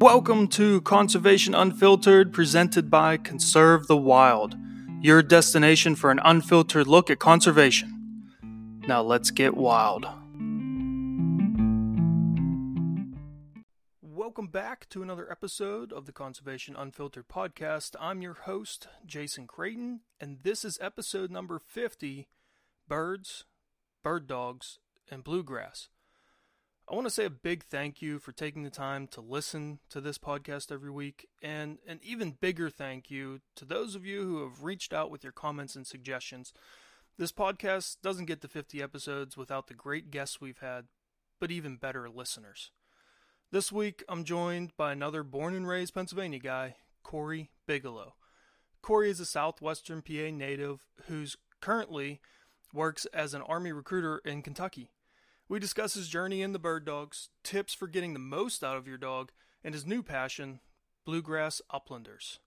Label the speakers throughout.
Speaker 1: Welcome to Conservation Unfiltered, presented by Conserve the Wild, your destination for an unfiltered look at conservation. Now let's get wild. Welcome back to another episode of the Conservation Unfiltered podcast. I'm your host, Jason Creighton, and this is episode number 50 Birds, Bird Dogs, and Bluegrass. I want to say a big thank you for taking the time to listen to this podcast every week, and an even bigger thank you to those of you who have reached out with your comments and suggestions. This podcast doesn't get to 50 episodes without the great guests we've had, but even better listeners. This week, I'm joined by another born and raised Pennsylvania guy, Corey Bigelow. Corey is a southwestern PA native who's currently works as an Army recruiter in Kentucky. We discuss his journey in the bird dogs, tips for getting the most out of your dog, and his new passion, bluegrass uplanders.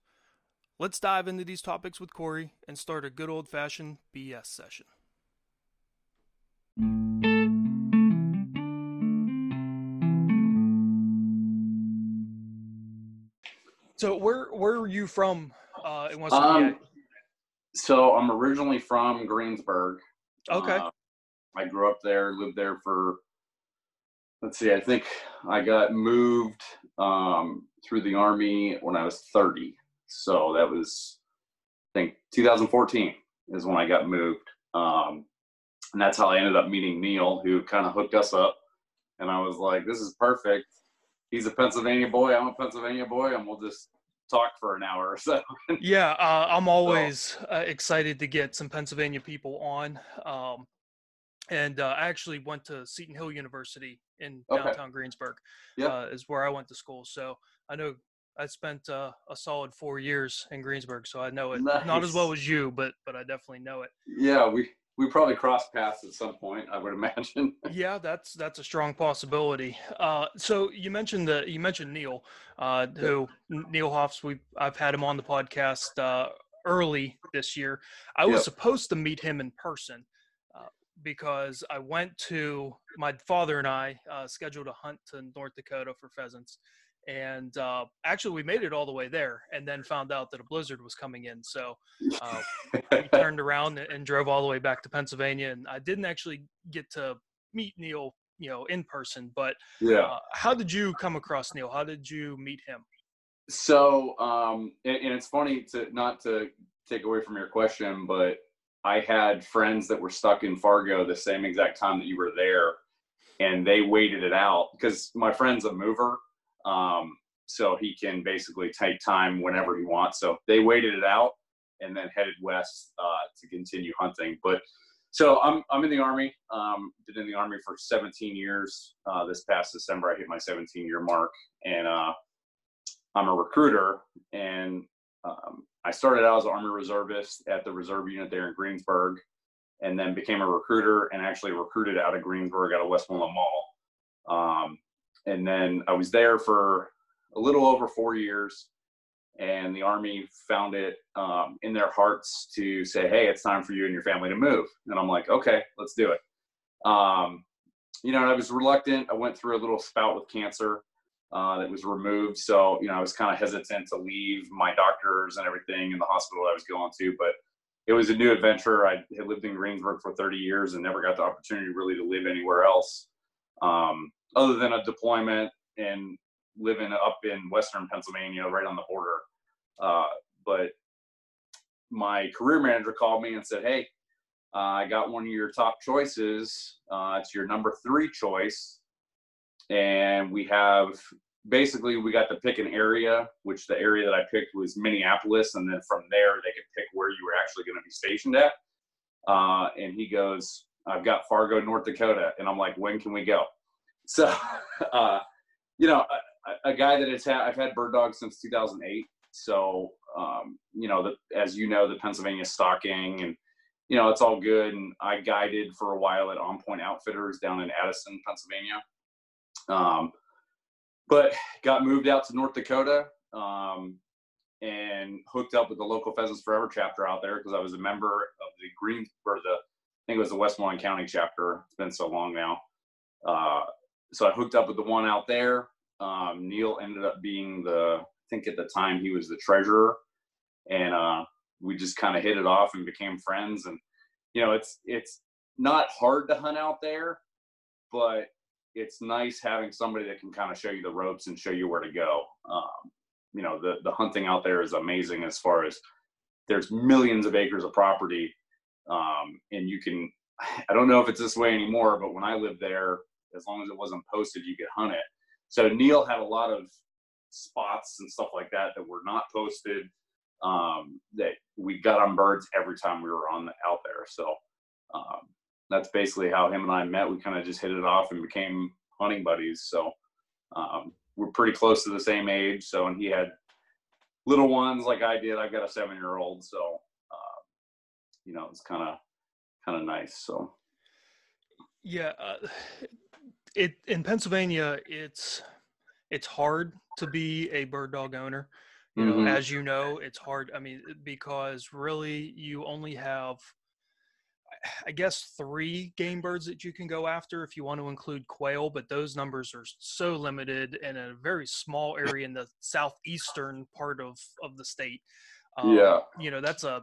Speaker 1: Let's dive into these topics with Corey and start a good old fashioned BS session. So where where are you from uh, in West
Speaker 2: Um, so I'm originally from Greensburg.
Speaker 1: Okay.
Speaker 2: Uh, I grew up there, lived there for, let's see, I think I got moved um, through the Army when I was 30. So that was, I think, 2014 is when I got moved. Um, and that's how I ended up meeting Neil, who kind of hooked us up. And I was like, this is perfect. He's a Pennsylvania boy. I'm a Pennsylvania boy, and we'll just talk for an hour or so.
Speaker 1: Yeah, uh, I'm always uh, excited to get some Pennsylvania people on. Um, and uh, I actually went to Seton Hill University in
Speaker 2: Okay.
Speaker 1: downtown Greensburg,
Speaker 2: Yep.
Speaker 1: uh, is where I went to school. So I know I spent uh, a solid four years in Greensburg, so I know it not as well as you, but but I definitely know it.
Speaker 2: Yeah, we we probably crossed paths at some point. I would imagine.
Speaker 1: Yeah, that's that's a strong possibility. Uh, so you mentioned the you mentioned Neil, uh, who Neil Hoffs. We I've had him on the podcast uh, early this year. I was
Speaker 2: Yep.
Speaker 1: supposed to meet him in person because I went to my father and I uh, scheduled a hunt to North Dakota for pheasants, and uh, actually we made it all the way there, and then found out that a blizzard was coming in. So uh, we turned around and drove all the way back to Pennsylvania. And I didn't actually get to meet Neil, you know, in person. But
Speaker 2: yeah.
Speaker 1: uh, how did you come across Neil? How did you meet him?
Speaker 2: So, um, and, and it's funny to not to take away from your question, but I had friends that were stuck in Fargo the same exact time that you were there, and they waited it out because my friend's a mover, um, so he can basically take time whenever he wants. So they waited it out and then headed west uh, to continue hunting. But so I'm I'm in the army. Um, been in the army for 17 years. Uh, this past December, I hit my 17 year mark, and uh, I'm a recruiter, and um, I started out as an Army reservist at the reserve unit there in Greensburg, and then became a recruiter and actually recruited out of Greensburg out of Westmoreland Mall. Um, and then I was there for a little over four years, and the Army found it um, in their hearts to say, "Hey, it's time for you and your family to move." And I'm like, "Okay, let's do it." Um, you know, I was reluctant. I went through a little spout with cancer uh, that was removed. So, you know, I was kind of hesitant to leave my doctors and everything in the hospital I was going to, but it was a new adventure. I had lived in Greensburg for 30 years and never got the opportunity really to live anywhere else um, other than a deployment and living up in Western Pennsylvania, right on the border. Uh, but my career manager called me and said, Hey, uh, I got one of your top choices. Uh, it's your number three choice and we have basically we got to pick an area which the area that i picked was minneapolis and then from there they could pick where you were actually going to be stationed at. Uh, and he goes i've got fargo north dakota and i'm like when can we go? So uh, you know a, a guy that has had i've had bird dogs since 2008 so um, you know the, as you know the pennsylvania stocking and you know it's all good and i guided for a while at on point outfitters down in addison pennsylvania. Um, but got moved out to North Dakota um, and hooked up with the local Pheasants Forever chapter out there because I was a member of the Green or the I think it was the Westmoreland County chapter. It's been so long now. Uh, so I hooked up with the one out there. Um, Neil ended up being the, I think at the time he was the treasurer, and uh, we just kind of hit it off and became friends. And you know, it's it's not hard to hunt out there, but it's nice having somebody that can kind of show you the ropes and show you where to go. Um, you know, the the hunting out there is amazing as far as there's millions of acres of property, um, and you can. I don't know if it's this way anymore, but when I lived there, as long as it wasn't posted, you could hunt it. So Neil had a lot of spots and stuff like that that were not posted. Um, that we got on birds every time we were on the, out there. So um, that's basically how him and I met. We kind of just hit it off and became hunting buddies. So um, we're pretty close to the same age. So and he had little ones like I did. I've got a seven year old. So uh, you know it's kind of kind of nice. So
Speaker 1: yeah, uh, it in Pennsylvania, it's it's hard to be a bird dog owner. You know, mm-hmm. as you know, it's hard. I mean, because really, you only have, I guess, three game birds that you can go after if you want to include quail. But those numbers are so limited in a very small area in the southeastern part of of the state.
Speaker 2: Um, yeah,
Speaker 1: you know, that's a,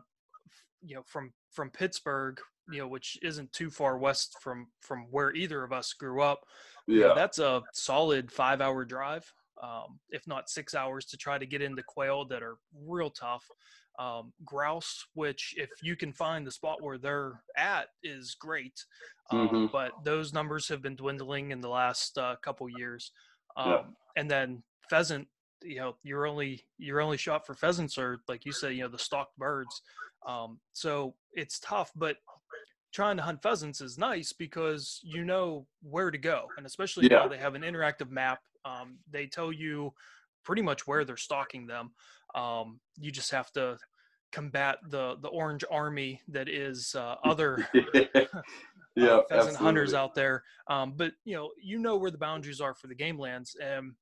Speaker 1: you know, from from Pittsburgh you know, which isn't too far west from from where either of us grew up.
Speaker 2: Yeah, you know,
Speaker 1: that's a solid five hour drive, um, if not six hours, to try to get into quail that are real tough. Um, grouse, which if you can find the spot where they're at, is great. Um, mm-hmm. But those numbers have been dwindling in the last uh, couple years. Yeah. Um, and then pheasant, you know, you're only you're only shot for pheasants or like you said, you know, the stalked birds. Um, so it's tough, but trying to hunt pheasants is nice because you know where to go, and especially yeah. now they have an interactive map. Um, they tell you pretty much where they're stalking them. Um, you just have to combat the the orange army that is uh, other
Speaker 2: yeah,
Speaker 1: uh, pheasant hunters out there. Um, but you know, you know where the boundaries are for the game lands, and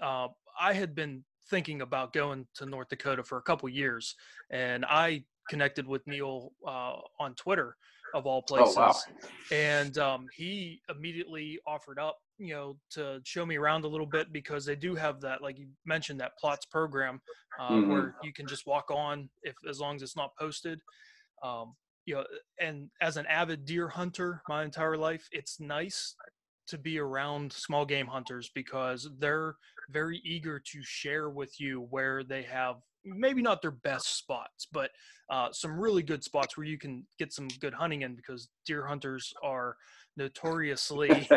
Speaker 1: uh, I had been thinking about going to North Dakota for a couple years, and I connected with Neil uh, on Twitter of all places. Oh, wow. And um, he immediately offered up, you know, to show me around a little bit because they do have that, like you mentioned, that PLOTS program uh, mm-hmm. where you can just walk on if as long as it's not posted. Um, you know, and as an avid deer hunter my entire life, it's nice to be around small game hunters because they're very eager to share with you where they have maybe not their best spots, but uh, some really good spots where you can get some good hunting in because deer hunters are notoriously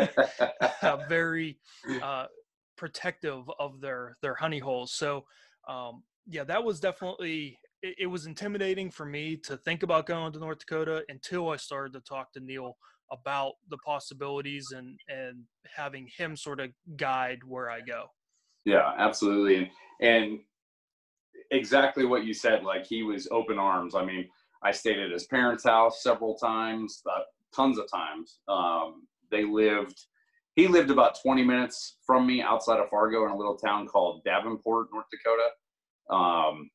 Speaker 1: uh, very uh, protective of their their honey holes. So um, yeah, that was definitely it, it, was intimidating for me to think about going to North Dakota until I started to talk to Neil about the possibilities and and having him sort of guide where I go.
Speaker 2: Yeah, absolutely. And exactly what you said. Like he was open arms. I mean, I stayed at his parents' house several times, uh, tons of times. Um, they lived. He lived about 20 minutes from me outside of Fargo in a little town called Davenport, North Dakota. Um,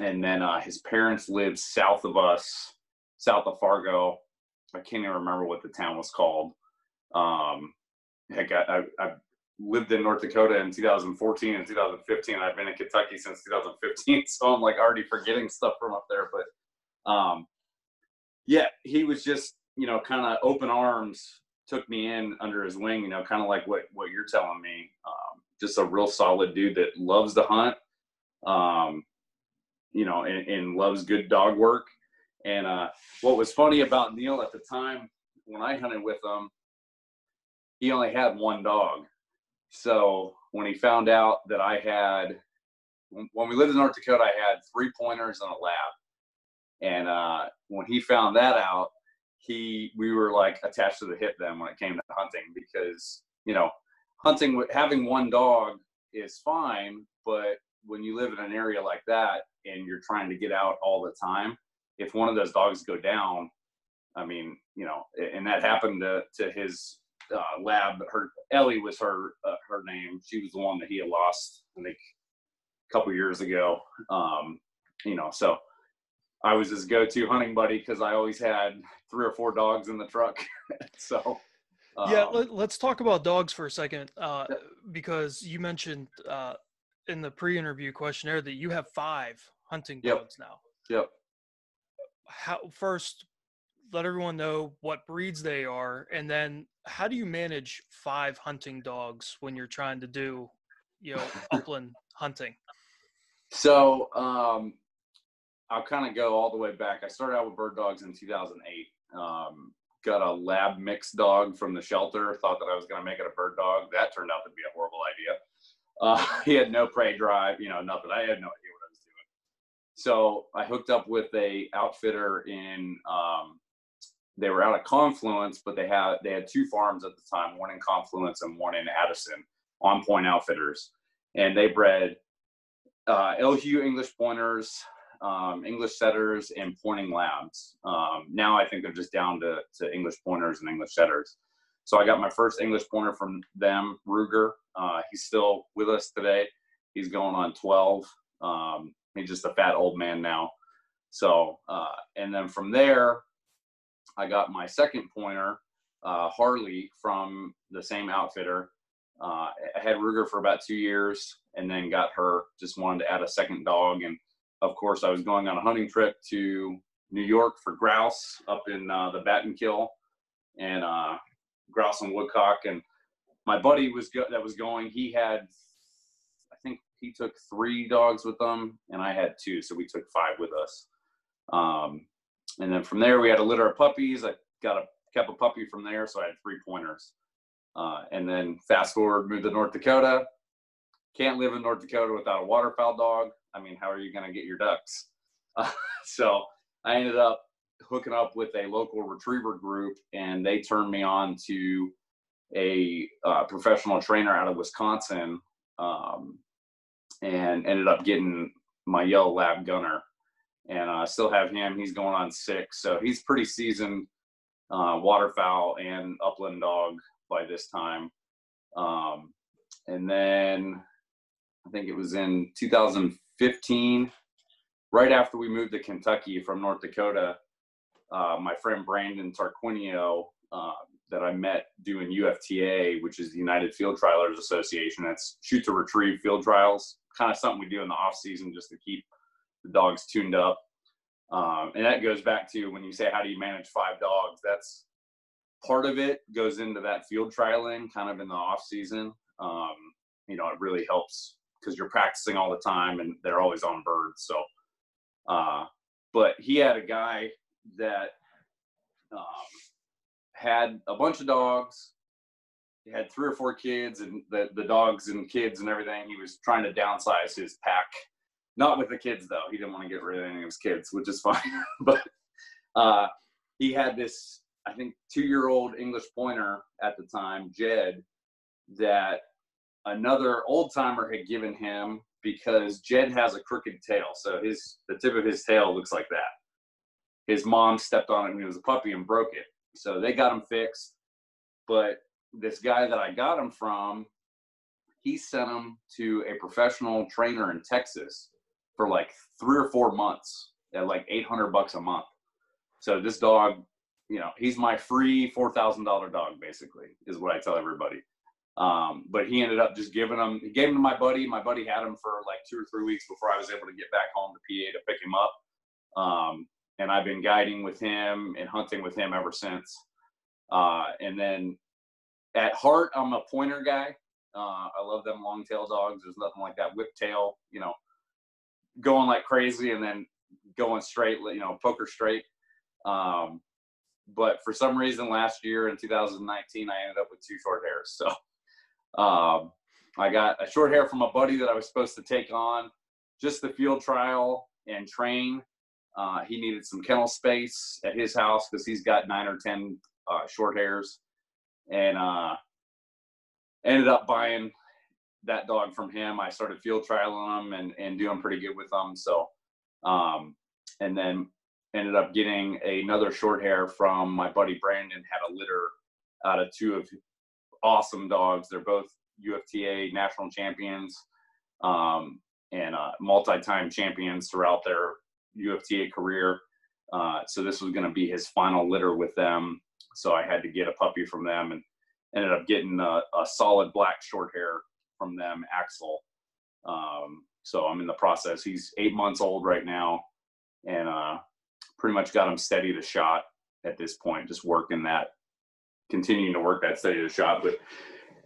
Speaker 2: and then uh, his parents lived south of us, south of Fargo. I can't even remember what the town was called. Um, heck, I, I, I lived in North Dakota in 2014 and 2015. I've been in Kentucky since 2015, so I'm like already forgetting stuff from up there. But um, yeah, he was just you know kind of open arms, took me in under his wing. You know, kind of like what what you're telling me. Um, just a real solid dude that loves to hunt. Um, you know, and, and loves good dog work. And uh, what was funny about Neil at the time when I hunted with him, he only had one dog so when he found out that I had, when we lived in North Dakota, I had three pointers and a lab. And uh, when he found that out, he we were like attached to the hip then when it came to hunting because you know hunting with having one dog is fine, but when you live in an area like that and you're trying to get out all the time, if one of those dogs go down, I mean, you know, and that happened to to his uh, lab. Her Ellie was her uh, her name. She was the one that he had lost, I think, a couple years ago. Um, you know, so I was his go-to hunting buddy because I always had three or four dogs in the truck. so.
Speaker 1: Um, yeah, let, us talk about dogs for a second, uh, because you mentioned uh, in the pre-interview questionnaire that you have five hunting
Speaker 2: Yep.
Speaker 1: dogs now.
Speaker 2: Yep.
Speaker 1: How first let everyone know what breeds they are, and then how do you manage five hunting dogs when you're trying to do, you know, upland hunting?
Speaker 2: So um, I'll kind of go all the way back. I started out with bird dogs in 2008. Um, got a lab mixed dog from the shelter. Thought that I was going to make it a bird dog. That turned out to be a horrible idea. Uh, he had no prey drive, you know, nothing. I had no idea what I was doing. So I hooked up with a outfitter in. Um, they were out of Confluence, but they had they had two farms at the time, one in Confluence and one in Addison, on Point Outfitters, and they bred uh, Elhew English pointers, um, English setters, and pointing labs. Um, now I think they're just down to, to English pointers and English setters. So I got my first English pointer from them, Ruger. Uh, he's still with us today. He's going on 12. Um, he's just a fat old man now. So, uh, and then from there, I got my second pointer, uh, Harley, from the same outfitter. Uh, I had Ruger for about two years and then got her. Just wanted to add a second dog. And of course, I was going on a hunting trip to New York for grouse up in uh, the Battenkill and uh, grouse and woodcock. And my buddy was go- that was going. He had, I think he took three dogs with them, and I had two, so we took five with us. Um, and then from there, we had a litter of puppies. I got a kept a puppy from there, so I had three pointers. Uh, and then fast forward, moved to North Dakota. Can't live in North Dakota without a waterfowl dog. I mean, how are you going to get your ducks? Uh, so I ended up hooking up with a local retriever group, and they turned me on to a uh, professional trainer out of Wisconsin, um, and ended up getting my yellow lab gunner. And I uh, still have him. He's going on six, so he's pretty seasoned uh, waterfowl and upland dog by this time. Um, and then I think it was in 2015, right after we moved to Kentucky from North Dakota. Uh, my friend Brandon Tarquinio, uh, that I met doing UFTA, which is the United Field Trialers Association. That's shoot to retrieve field trials, kind of something we do in the off season just to keep the dogs tuned up. Um, and that goes back to when you say, how do you manage five dogs? That's part of it goes into that field trialing kind of in the off season. Um, you know, it really helps because you're practicing all the time and they're always on birds. So, uh, but he had a guy that um, had a bunch of dogs. He had three or four kids, and the, the dogs and kids and everything. He was trying to downsize his pack. Not with the kids though. He didn't want to get rid of any of his kids, which is fine. but uh, he had this, I think, two-year-old English pointer at the time, Jed, that another old timer had given him because Jed has a crooked tail. So his the tip of his tail looks like that. His mom stepped on it when he was a puppy and broke it. So they got him fixed. But this guy that I got him from, he sent him to a professional trainer in Texas for like three or four months at like 800 bucks a month. So this dog, you know, he's my free $4,000 dog basically is what I tell everybody. Um, but he ended up just giving him, he gave him to my buddy. My buddy had him for like two or three weeks before I was able to get back home to PA to pick him up. Um, and I've been guiding with him and hunting with him ever since. Uh, and then at heart, I'm a pointer guy. Uh, I love them long tail dogs. There's nothing like that whip tail, you know, going like crazy and then going straight, you know, poker straight. Um, but for some reason last year in 2019, I ended up with two short hairs. So um, I got a short hair from a buddy that I was supposed to take on just the field trial and train. Uh, he needed some kennel space at his house because he's got nine or 10 uh, short hairs. And uh, ended up buying that dog from him. I started field trialing him and, and doing pretty good with them. So, um, and then ended up getting another short hair from my buddy Brandon, had a litter out of two of awesome dogs. They're both UFTA national champions um, and uh, multi-time champions throughout their UFTA career. Uh, so this was going to be his final litter with them. So I had to get a puppy from them and ended up getting a, a solid black short hair from them, Axel. Um, so I'm in the process. He's eight months old right now, and uh, pretty much got him steady to shot at this point. Just working that, continuing to work that steady to shot. But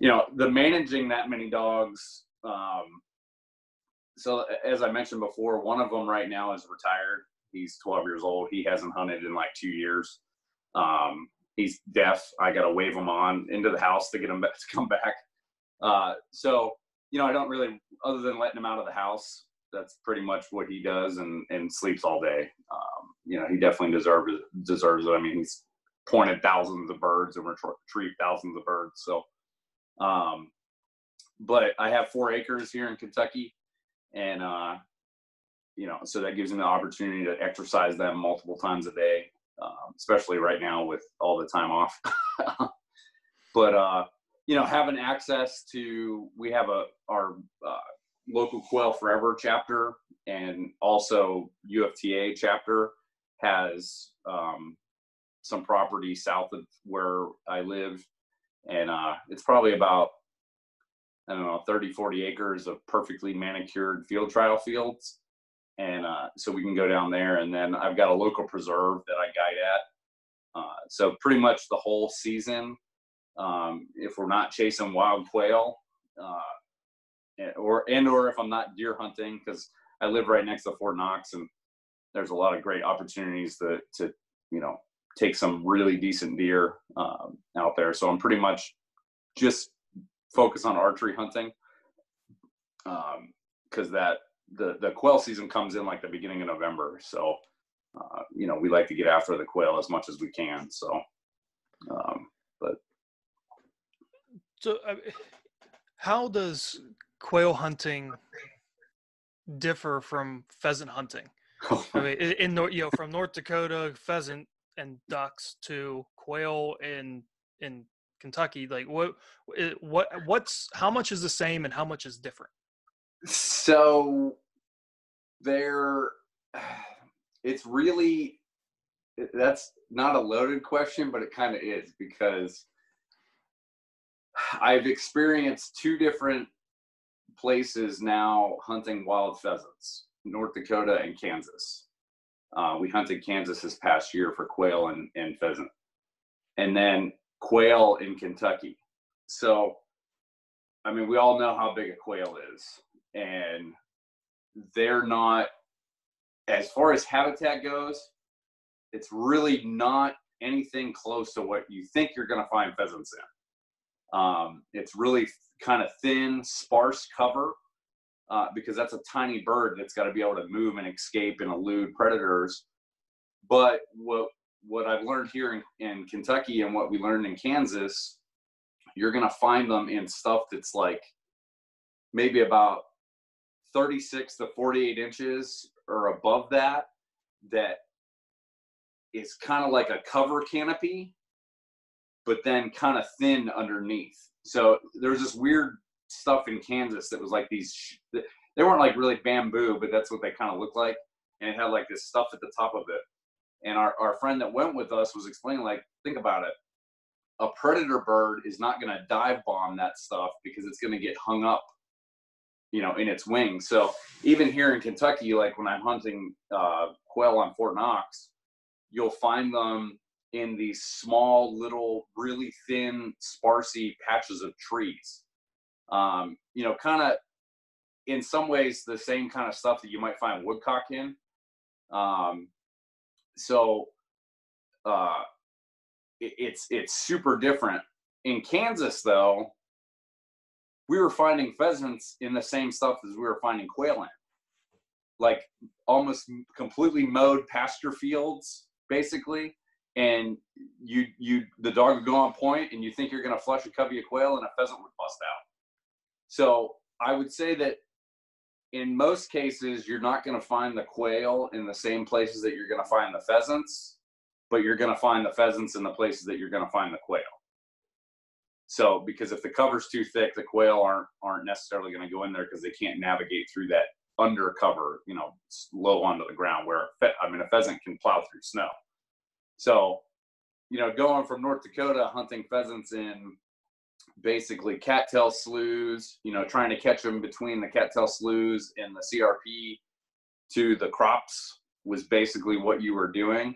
Speaker 2: you know, the managing that many dogs. Um, so as I mentioned before, one of them right now is retired. He's 12 years old. He hasn't hunted in like two years. Um, he's deaf. I got to wave him on into the house to get him back, to come back. Uh, so you know, I don't really, other than letting him out of the house, that's pretty much what he does and, and sleeps all day. Um, you know, he definitely deserves deserves it. I mean, he's pointed thousands of birds and retrieved thousands of birds. So, um, but I have four acres here in Kentucky, and uh, you know, so that gives him the opportunity to exercise them multiple times a day, um, especially right now with all the time off. but uh, you know, having access to we have a our uh, local Quail Forever chapter and also UFTA chapter has um, some property south of where I live, and uh, it's probably about I don't know 30, 40 acres of perfectly manicured field trial fields. And uh, so we can go down there, and then I've got a local preserve that I guide at. Uh, so pretty much the whole season, um, if we're not chasing wild quail, uh, or and or if I'm not deer hunting, because I live right next to Fort Knox, and there's a lot of great opportunities to to you know take some really decent deer um, out there. So I'm pretty much just focus on archery hunting because um, that the the quail season comes in like the beginning of November. So uh, you know we like to get after the quail as much as we can. So um,
Speaker 1: so uh, how does quail hunting differ from pheasant hunting? I mean, in, in you know from North Dakota pheasant and ducks to quail in in Kentucky, like what what what's how much is the same and how much is different?
Speaker 2: So there, it's really that's not a loaded question, but it kind of is because I've experienced two different places now hunting wild pheasants North Dakota and Kansas. Uh, we hunted Kansas this past year for quail and, and pheasant, and then quail in Kentucky. So, I mean, we all know how big a quail is, and they're not, as far as habitat goes, it's really not anything close to what you think you're going to find pheasants in. Um, it's really kind of thin, sparse cover uh, because that's a tiny bird that's got to be able to move and escape and elude predators. But what what I've learned here in, in Kentucky and what we learned in Kansas, you're gonna find them in stuff that's like maybe about 36 to 48 inches or above that, that is kind of like a cover canopy, but then kind of thin underneath. So there was this weird stuff in Kansas that was like these. They weren't like really bamboo, but that's what they kind of looked like, and it had like this stuff at the top of it. And our our friend that went with us was explaining like, think about it. A predator bird is not going to dive bomb that stuff because it's going to get hung up, you know, in its wings. So even here in Kentucky, like when I'm hunting uh, quail on Fort Knox, you'll find them in these small, little, really thin, sparsy patches of trees um, you know, kind of in some ways the same kind of stuff that you might find woodcock in. Um, so uh, it, it's it's super different. In Kansas, though, we were finding pheasants in the same stuff as we were finding quail in, like almost completely mowed pasture fields, basically. And you you the dog would go on point, and you think you're going to flush a covey of quail, and a pheasant would bust out so I would say that in most cases, you're not going to find the quail in the same places that you're going to find the pheasants, but you're going to find the pheasants in the places that you're going to find the quail. So, because if the cover's too thick, the quail aren't aren't necessarily going to go in there because they can't navigate through that undercover, you know, low onto the ground. Where I mean, a pheasant can plow through snow. So, you know, going from North Dakota hunting pheasants in basically cattail sloughs, you know, trying to catch them between the cattail sloughs and the CRP to the crops was basically what you were doing.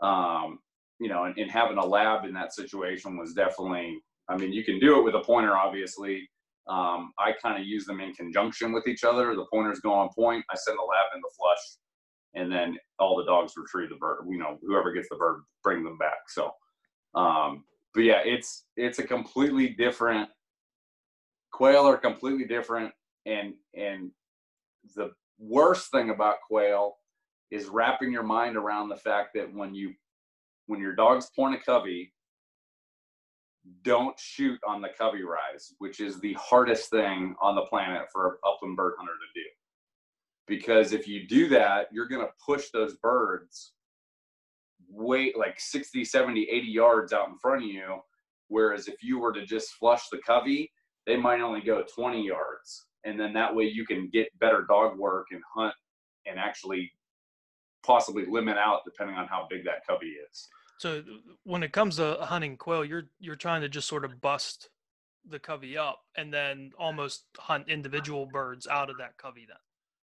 Speaker 2: Um, you know, and, and having a lab in that situation was definitely, I mean, you can do it with a pointer, obviously. Um, I kind of use them in conjunction with each other. The pointers go on point. I send the lab in the flush, and then all the dogs retrieve the bird. You know, whoever gets the bird, bring them back. So, um, but yeah, it's it's a completely different quail are completely different, and and the worst thing about quail is wrapping your mind around the fact that when you when your dog's point a covey don't shoot on the covey rise which is the hardest thing on the planet for an upland bird hunter to do because if you do that you're going to push those birds way like 60 70 80 yards out in front of you whereas if you were to just flush the covey they might only go 20 yards and then that way you can get better dog work and hunt and actually possibly limit out depending on how big that covey is.
Speaker 1: So when it comes to hunting quail, you're you're trying to just sort of bust the covey up and then almost hunt individual birds out of that covey then.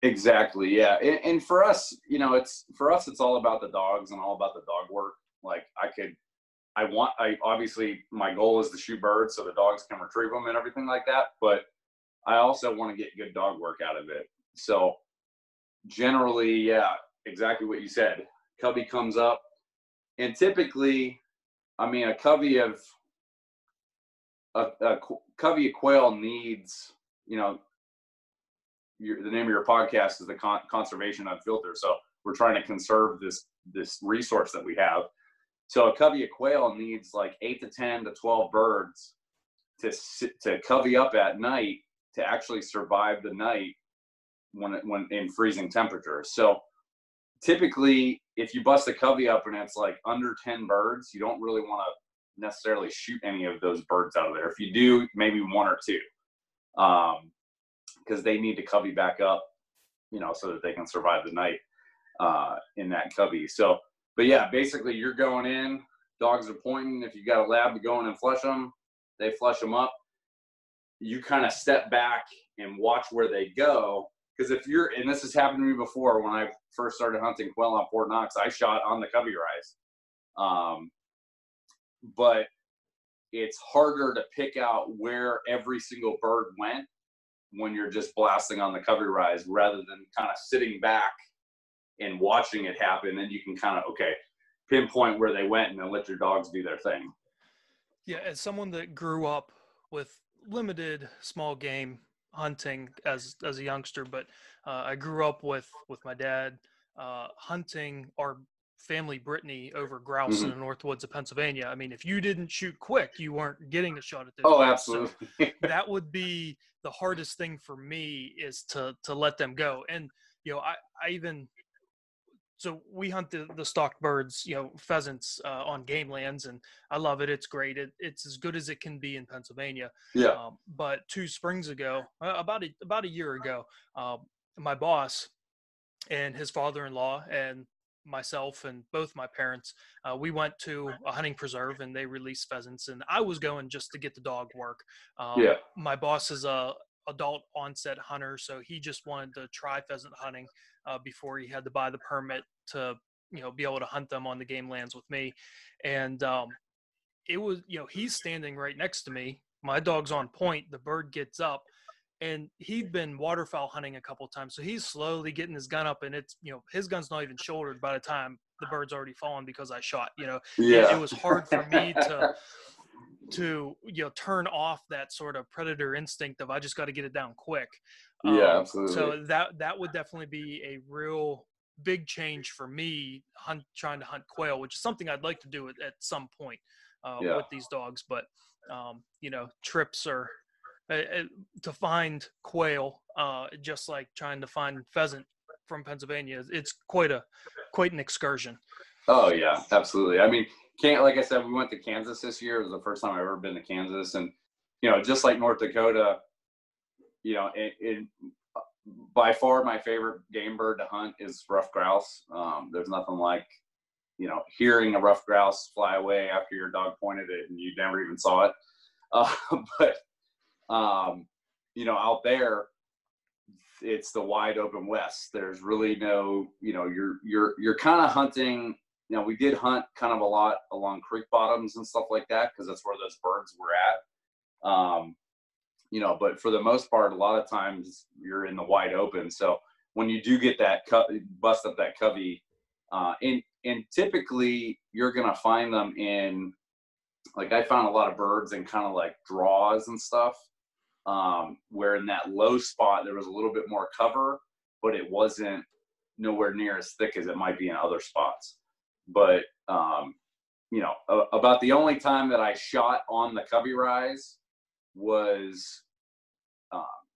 Speaker 2: Exactly. Yeah. And, and for us, you know, it's for us it's all about the dogs and all about the dog work. Like I could I want I obviously my goal is to shoot birds so the dogs can retrieve them and everything like that, but I also want to get good dog work out of it. So generally, yeah, exactly what you said. Covey comes up, and typically, I mean, a covey of a, a covey of quail needs, you know, your, the name of your podcast is the con- conservation unfiltered. So we're trying to conserve this this resource that we have. So a covey of quail needs like eight to ten to twelve birds to sit, to covey up at night to actually survive the night when when in freezing temperatures. So typically, if you bust a covey up and it's like under ten birds, you don't really want to necessarily shoot any of those birds out of there. If you do, maybe one or two, um, because they need to covey back up, you know, so that they can survive the night uh, in that covey. So, but yeah, basically, you're going in. Dogs are pointing. If you got a lab to go in and flush them, they flush them up you kind of step back and watch where they go. Because if you're, and this has happened to me before when I first started hunting quail on Fort Knox, I shot on the covey rise. Um, but it's harder to pick out where every single bird went when you're just blasting on the covey rise rather than kind of sitting back and watching it happen. And you can kind of, okay, pinpoint where they went and then let your dogs do their thing.
Speaker 1: Yeah, as someone that grew up with limited small game hunting as as a youngster, but uh, I grew up with with my dad uh, hunting our family Brittany over grouse mm-hmm. in the north woods of Pennsylvania. I mean, if you didn't shoot quick, you weren't getting a shot at those.
Speaker 2: Oh, absolutely.
Speaker 1: So that would be the hardest thing for me is to to let them go. And you know, I I even so we hunt the, the stock birds, you know, pheasants uh, on game lands, and I love it. It's great. It, it's as good as it can be in Pennsylvania.
Speaker 2: Yeah. Um,
Speaker 1: but two springs ago, uh, about a about a year ago, um, my boss and his father-in-law and myself and both my parents, uh, we went to a hunting preserve and they released pheasants, and I was going just to get the dog work.
Speaker 2: Um, yeah.
Speaker 1: My boss is a adult onset hunter, so he just wanted to try pheasant hunting uh, before he had to buy the permit to you know be able to hunt them on the game lands with me and um, it was you know he's standing right next to me my dog's on point the bird gets up and he'd been waterfowl hunting a couple times so he's slowly getting his gun up and it's you know his gun's not even shouldered by the time the bird's already fallen because i shot you know
Speaker 2: yeah.
Speaker 1: it, it was hard for me to to you know turn off that sort of predator instinct of i just got to get it down quick
Speaker 2: yeah, um, absolutely.
Speaker 1: So that that would definitely be a real big change for me hunt, trying to hunt quail, which is something I'd like to do at, at some point uh, yeah. with these dogs. But um, you know, trips are to find quail, uh, just like trying to find pheasant from Pennsylvania. It's quite a quite an excursion.
Speaker 2: Oh yeah, absolutely. I mean, can't like I said, we went to Kansas this year. It was the first time I've ever been to Kansas, and you know, just like North Dakota, you know, it, it, by far my favorite game bird to hunt is ruffed grouse. Um, there's nothing like, you know, hearing a ruffed grouse fly away after your dog pointed it and you never even saw it. Uh, but um, you know, out there, it's the wide open west. There's really no, you know, you're you're you're kind of hunting. You know, we did hunt kind of a lot along creek bottoms and stuff like that because that's where those birds were at. Um, you know, but for the most part, a lot of times you're in the wide open. So when you do get that bust up that covey, uh, and and typically you're gonna find them in, like I found a lot of birds in kind of like draws and stuff um, where in that low spot there was a little bit more cover, but it wasn't nowhere near as thick as it might be in other spots. But um, you know, a- about the only time that I shot on the covey rise was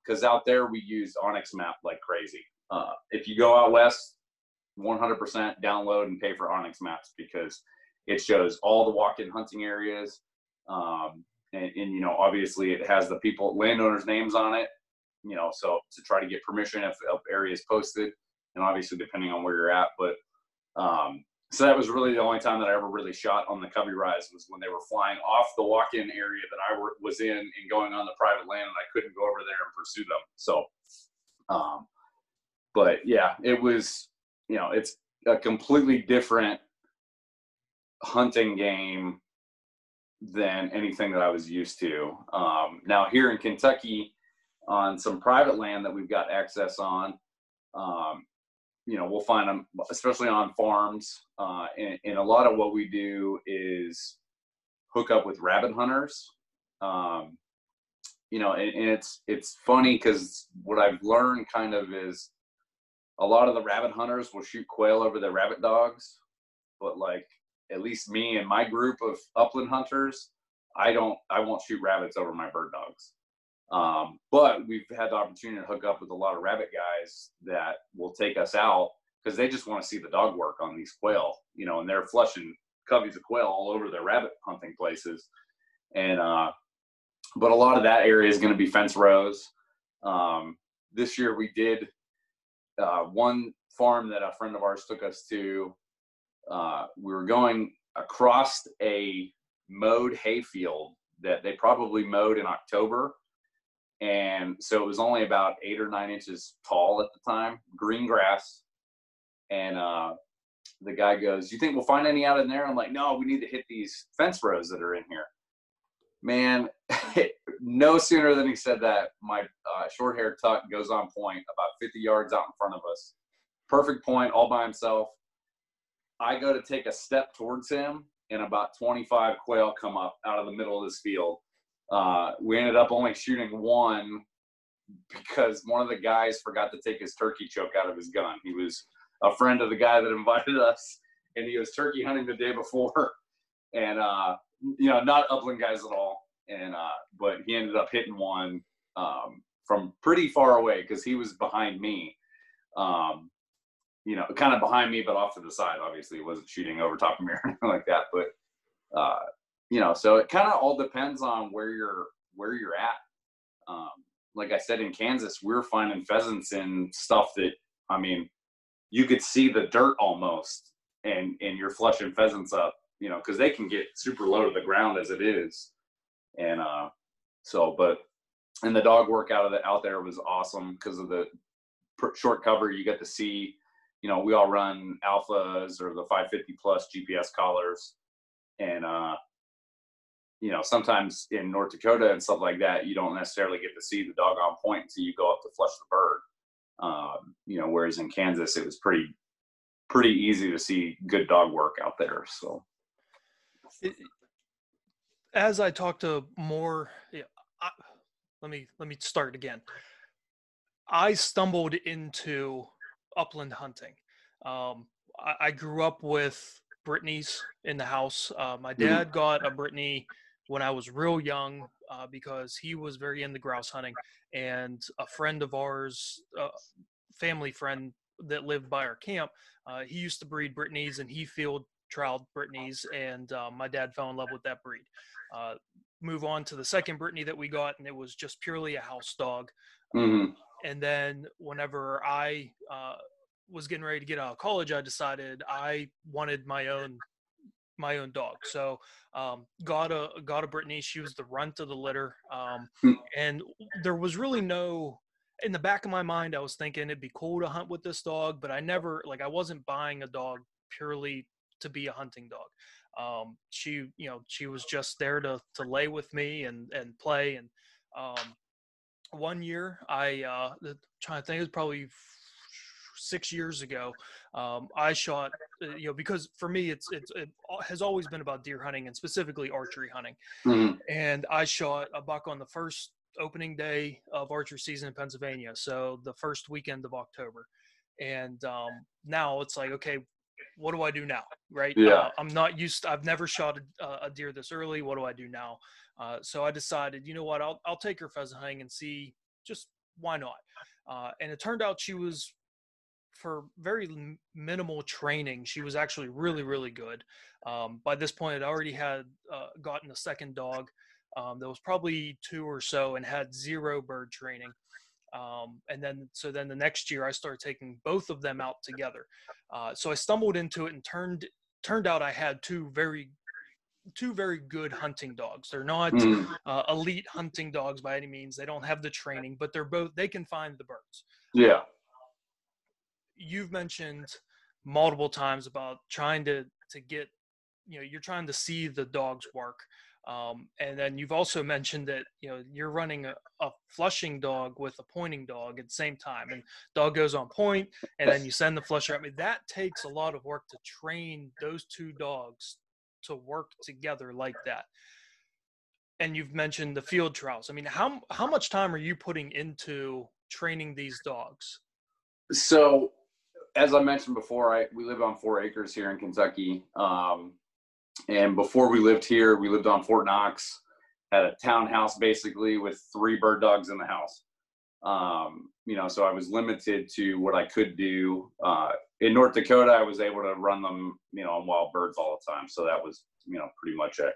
Speaker 2: because um, out there we use onX Map like crazy. Uh, if you go out west, 100% download and pay for onX Maps because it shows all the walk-in hunting areas. Um, and, and you know obviously it has the people landowners names on it you know so to try to get permission if, if area is posted and obviously depending on where you're at but um, so that was really the only time that I ever really shot on the Covey Rise was when they were flying off the walk-in area that I were, was in and going on the private land, and I couldn't go over there and pursue them. So, um, but yeah, it was you know it's a completely different hunting game than anything that I was used to. Um, now here in Kentucky, on some private land that we've got access on, um, you know, we'll find them, especially on farms. Uh, and, and, a lot of what we do is hook up with rabbit hunters. Um, you know, and, and it's it's funny because what I've learned kind of is a lot of the rabbit hunters will shoot quail over their rabbit dogs, but like at least me and my group of upland hunters, I don't, I won't shoot rabbits over my bird dogs. Um, but we've had the opportunity to hook up with a lot of rabbit guys that will take us out because they just want to see the dog work on these quail, you know, and they're flushing coveys of quail all over their rabbit hunting places. And, uh, but a lot of that area is going to be fence rows. Um, this year we did uh, one farm that a friend of ours took us to uh, we were going across a mowed hayfield that they probably mowed in October. And so it was only about eight or nine inches tall at the time, green grass. And uh, the guy goes, You think we'll find any out in there? I'm like, No, we need to hit these fence rows that are in here. Man, no sooner than he said that, my uh, short haired tuck goes on point about 50 yards out in front of us. Perfect point, all by himself. I go to take a step towards him, and about 25 quail come up out of the middle of this field. Uh, we ended up only shooting one because one of the guys forgot to take his turkey choke out of his gun. He was a friend of the guy that invited us, and he was turkey hunting the day before, and uh, you know, not upland guys at all. And uh, but he ended up hitting one um, from pretty far away because he was behind me. Um, you know, kind of behind me, but off to the side. Obviously, it wasn't shooting over top of me or anything like that. But uh, you know, so it kind of all depends on where you're where you're at. Um, like I said in Kansas, we we're finding pheasants in stuff that I mean, you could see the dirt almost, and and you're flushing pheasants up, you know, because they can get super low to the ground as it is, and uh, so but and the dog work out of the out there was awesome because of the short cover you get to see you know, we all run alphas or the 550 plus GPS collars. And, uh, you know, sometimes in North Dakota and stuff like that, you don't necessarily get to see the dog on point until you go up to flush the bird. Um, you know, whereas in Kansas, it was pretty, pretty easy to see good dog work out there. So,
Speaker 1: as I talk to more, yeah, I, let me let me start again. I stumbled into upland hunting. Um, I, I, grew up with Brittany's in the house. Uh, my mm-hmm. dad got a Brittany when I was real young uh, because he was very into grouse hunting, and a friend of ours, uh, family friend that lived by our camp, uh, he used to breed Brittany's and he field trialed Brittany's, and uh, my dad fell in love with that breed. Uh, move on to the second Brittany that we got, and it was just purely a house dog. Mm-hmm and then whenever I uh, was getting ready to get out of college, I decided I wanted my own my own dog. So um, got a got a Brittany. She was the runt of the litter, um,
Speaker 2: Hmm.
Speaker 1: and there was really no. In the back of my mind, I was thinking it'd be cool to hunt with this dog, but I never like I wasn't buying a dog purely to be a hunting dog. Um, she, you know, she was just there to to lay with me and and play. And um, one year, I uh, the, trying to think, it was probably six years ago. Um, I shot, uh, you know, because for me, it's it's it has always been about deer hunting and specifically archery hunting.
Speaker 2: Mhm.
Speaker 1: And I shot a buck on the first opening day of archery season in Pennsylvania, so the first weekend of October. And um, now it's like, okay, what do I do now? Right?
Speaker 2: Yeah.
Speaker 1: Uh, I'm not used. I've never shot a, a deer this early. What do I do now? Uh, so I decided, you know what? I'll I'll take her pheasant hunting and see just why not. Uh, and it turned out she was for very minimal training, she was actually really, really good. Um, by this point, I'd already had uh, gotten a second dog um, that was probably two or so and had zero bird training. Um, and then, so then the next year, I started taking both of them out together. Uh, so I stumbled into it and turned turned out I had two very two very good hunting dogs. They're not
Speaker 2: Mhm.
Speaker 1: uh, elite hunting dogs by any means. They don't have the training, but they're both they can find the birds
Speaker 2: Yeah.
Speaker 1: you've mentioned multiple times about trying to to get you know you're trying to see the dog's work um, and then you've also mentioned that you know you're running a, a flushing dog with a pointing dog at the same time and dog goes on point and then you send the flusher i mean that takes a lot of work to train those two dogs to work together like that and you've mentioned the field trials i mean how how much time are you putting into training these dogs
Speaker 2: So, as I mentioned before, I we live on four acres here in Kentucky. Um, and before we lived here, we lived on Fort Knox, had a townhouse basically with three bird dogs in the house. Um, you know, so I was limited to what I could do. Uh, in North Dakota, I was able to run them, you know, on wild birds all the time. So that was, you know, pretty much a,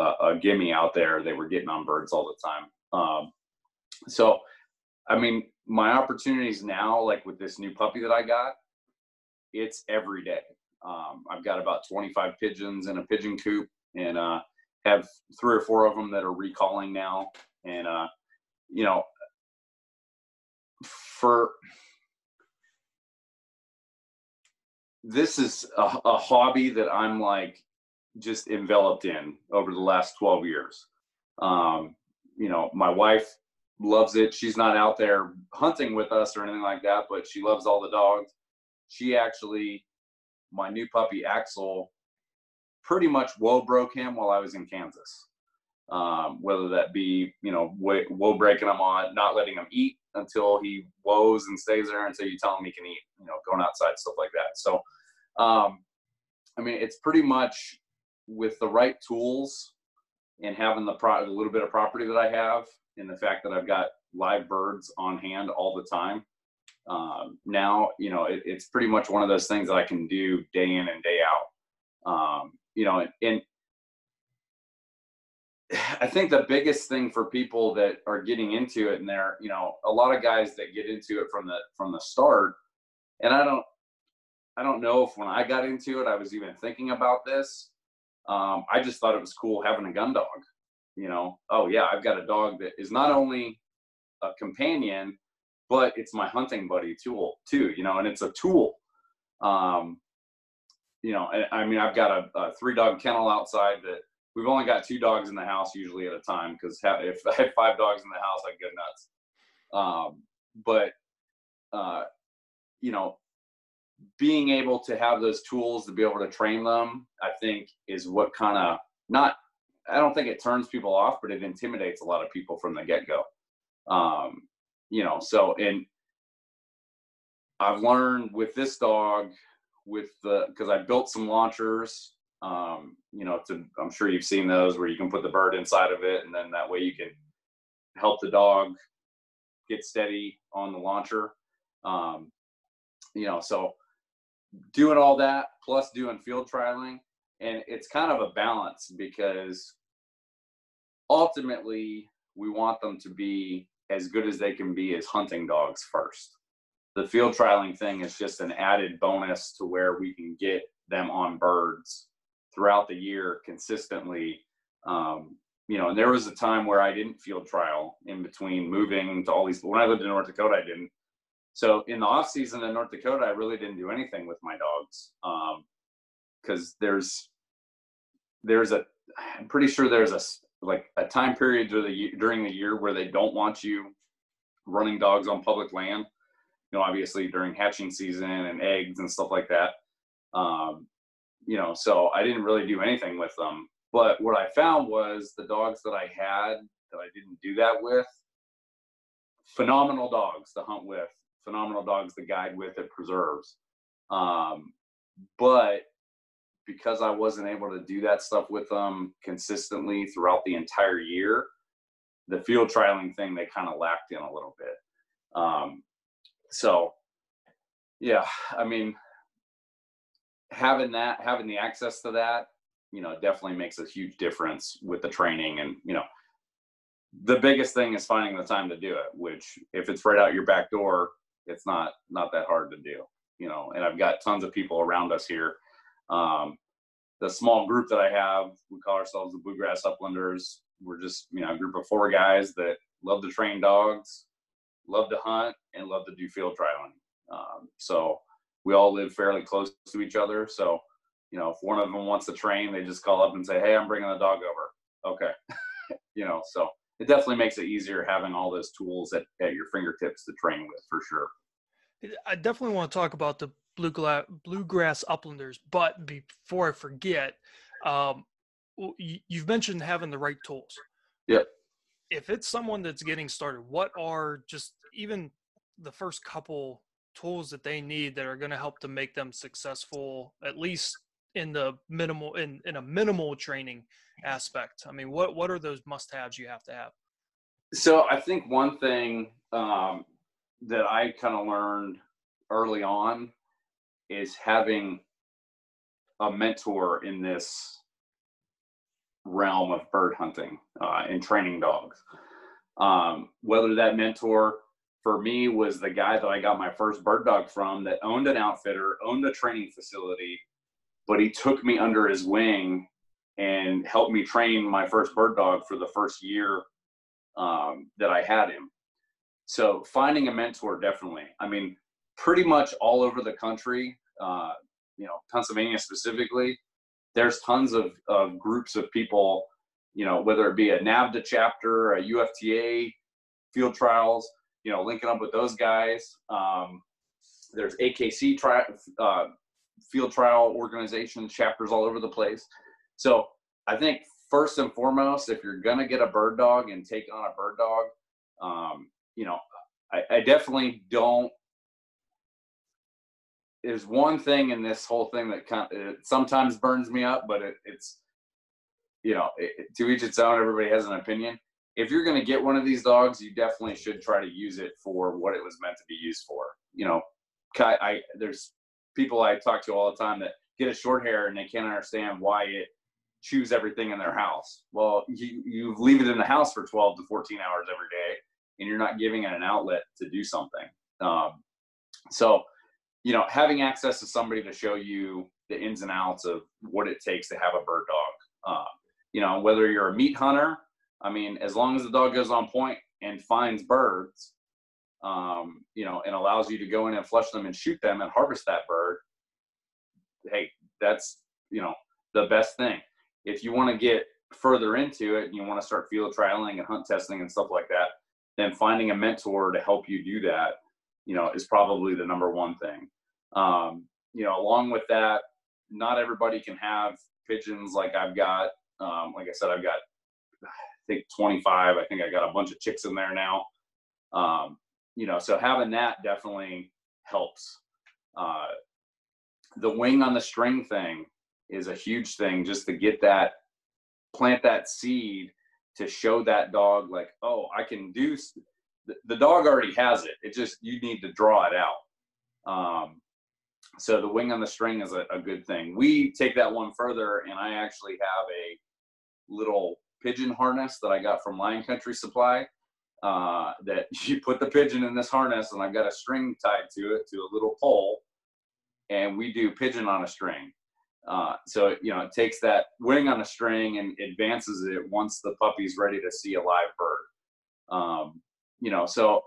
Speaker 2: a, a gimme out there. They were getting on birds all the time. Um, so, I mean, my opportunities now, like with this new puppy that I got, it's every day. Um, I've got about 25 pigeons in a pigeon coop and uh, have three or four of them that are recalling now. And, uh, you know, for this is a, a hobby that I'm like just enveloped in over the last 12 years. Um, you know, my wife loves it. She's not out there hunting with us or anything like that, but she loves all the dogs. She actually, my new puppy Axel, pretty much whoa broke him while I was in Kansas. Um, whether that be, you know, wo whoa breaking him on, not letting him eat until he whoas and stays there until you tell him he can eat, you know, going outside, stuff like that. So, um, I mean, it's pretty much with the right tools and having the pro- a little bit of property that I have and the fact that I've got live birds on hand all the time. Um, now, you know, it, it's pretty much one of those things that I can do day in and day out. Um, you know, and, and I think the biggest thing for people that are getting into it, and they're, you know, a lot of guys that get into it from the from the start, and I don't, I don't know if when I got into it, I was even thinking about this. Um, I just thought it was cool having a gun dog. You know, oh yeah, I've got a dog that is not only a companion, but it's my hunting buddy tool too. You know, and it's a tool. Um, you know, I mean, I've got a, a three dog kennel outside that we've only got two dogs in the house usually at a time because if I had five dogs in the house, I'd go nuts. Um, but uh, you know, being able to have those tools to be able to train them, I think, is what kind of not. I don't think it turns people off, but it intimidates a lot of people from the get go. Um, you know, so and I've learned with this dog, with the because I built some launchers um, you know, to I'm sure you've seen those where you can put the bird inside of it, and then that way you can help the dog get steady on the launcher. Um, you know, so doing all that plus doing field trialing, and it's kind of a balance because ultimately we want them to be as good as they can be as hunting dogs first. The field trialing thing is just an added bonus to where we can get them on birds throughout the year consistently. Um, you know, and there was a time where I didn't field trial in between moving to all these. When I lived in North Dakota, I didn't. So in the off season in North Dakota, I really didn't do anything with my dogs because um, there's there's a I'm pretty sure there's a like a time period during the during the year where they don't want you running dogs on public land. You know, obviously during hatching season and eggs and stuff like that. Um, you know, so I didn't really do anything with them. But what I found was the dogs that I had that I didn't do that with, phenomenal dogs to hunt with, phenomenal dogs to guide with at preserves. Um, but because I wasn't able to do that stuff with them consistently throughout the entire year, the field trialing thing they kind of lacked in a little bit. Um, so, yeah, I mean, having that, having the access to that, you know, definitely makes a huge difference with the training. And, you know, the biggest thing is finding the time to do it, which if it's right out your back door, it's not, not that hard to do, you know, and I've got tons of people around us here. Um, the small group that I have, we call ourselves the Bluegrass Uplanders. We're just, you know, a group of four guys that love to train dogs, love to hunt, and love to do field trialing. Um, so we all live fairly close to each other. So you know, if one of them wants to train, they just call up and say, "Hey, I'm bringing the dog over." Okay, you know, so it definitely makes it easier having all those tools at, at your fingertips to train with for sure.
Speaker 1: I definitely want to talk about the bluegrass, bluegrass uplanders, but before I forget, um, you've mentioned having the right tools.
Speaker 2: Yep.
Speaker 1: If it's someone that's getting started, what are just even the first couple tools that they need that are going to help to make them successful, at least in the minimal in in a minimal training aspect? I mean, what what are those must haves you have to have?
Speaker 2: So I think one thing um, that I kind of learned early on is having a mentor in this realm of bird hunting uh, and training dogs. Um, whether that mentor for me was the guy that I got my first bird dog from that owned an outfitter, owned a training facility, but he took me under his wing and helped me train my first bird dog for the first year um, that I had him. So finding a mentor, definitely. I mean, pretty much all over the country, uh, you know, Pennsylvania specifically, there's tons of, of groups of people, you know, whether it be a NAVHDA chapter, a UFTA, field trials, you know, linking up with those guys. Um, there's AKC tri- uh, field trial organizations, chapters all over the place. So I think first and foremost, if you're gonna get a bird dog and take on a bird dog, um, you know, I, I definitely don't. There's one thing in this whole thing that kind of, sometimes burns me up, but it, it's you know it, to each its own. Everybody has an opinion. If you're going to get one of these dogs, you definitely should try to use it for what it was meant to be used for. You know, I, I there's people I talk to all the time that get a short hair and they can't understand why it chews everything in their house. Well, you, you leave it in the house for 12 to 14 hours every day and you're not giving it an outlet to do something. Um, so, you know, having access to somebody to show you the ins and outs of what it takes to have a bird dog. Uh, you know, whether you're a meat hunter, I mean, as long as the dog goes on point and finds birds, um, you know, and allows you to go in and flush them and shoot them and harvest that bird, hey, that's, you know, the best thing. If you want to get further into it and you want to start field trialing and hunt testing and stuff like that, then finding a mentor to help you do that, you know, is probably the number one thing. Um, you know, along with that, not everybody can have pigeons like I've got. Um, like I said, I've got, think 25. I think I got a bunch of chicks in there now. Um, you know, so having that definitely helps. Uh, the wing on the string thing is a huge thing just to get that, plant that seed to show that dog, like, oh, I can do. The dog already has it. It just you need to draw it out. Um, so the wing on the string is a, a, good thing. We take that one further, and I actually have a little pigeon harness that I got from Lion Country Supply uh, that you put the pigeon in this harness and I've got a string tied to it to a little pole and we do pigeon on a string. Uh, so you know, it takes that wing on a string and advances it once the puppy's ready to see a live bird. Um, you know, so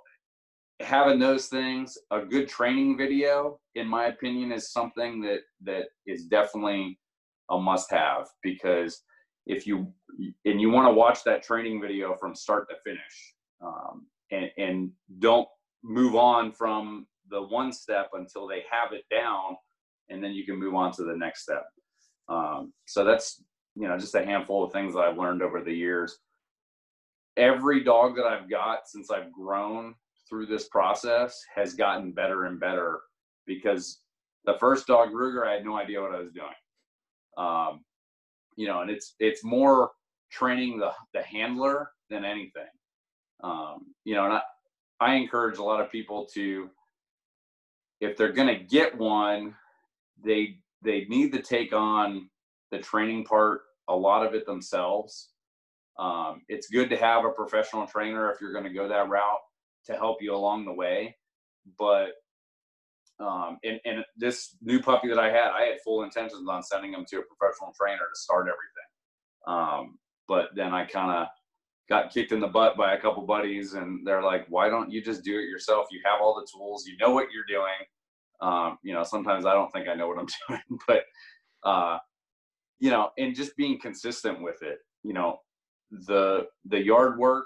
Speaker 2: having those things, a good training video, in my opinion, is something that that is definitely a must-have because if you and you want to watch that training video from start to finish, um, and, and don't move on from the one step until they have it down and then you can move on to the next step. Um, so that's you know just a handful of things that i've learned over the years. Every dog that i've got since i've grown through this process has gotten better and better because the first dog ruger i had no idea what i was doing. Um, you know and it's it's more training the the handler than anything. Um, you know and I, I encourage a lot of people to if they're going to get one they they need to take on the training part a lot of it themselves. Um, it's good to have a professional trainer if you're going to go that route to help you along the way but um, and, and this new puppy that i had i had full intentions on sending him to a professional trainer to start everything. Um, but then i kind of got kicked in the butt by a couple buddies and they're like why don't you just do it yourself? You have all the tools you know what you're doing. Um, you know sometimes i don't think i know what i'm doing but uh, you know and just being consistent with it you know the the yard work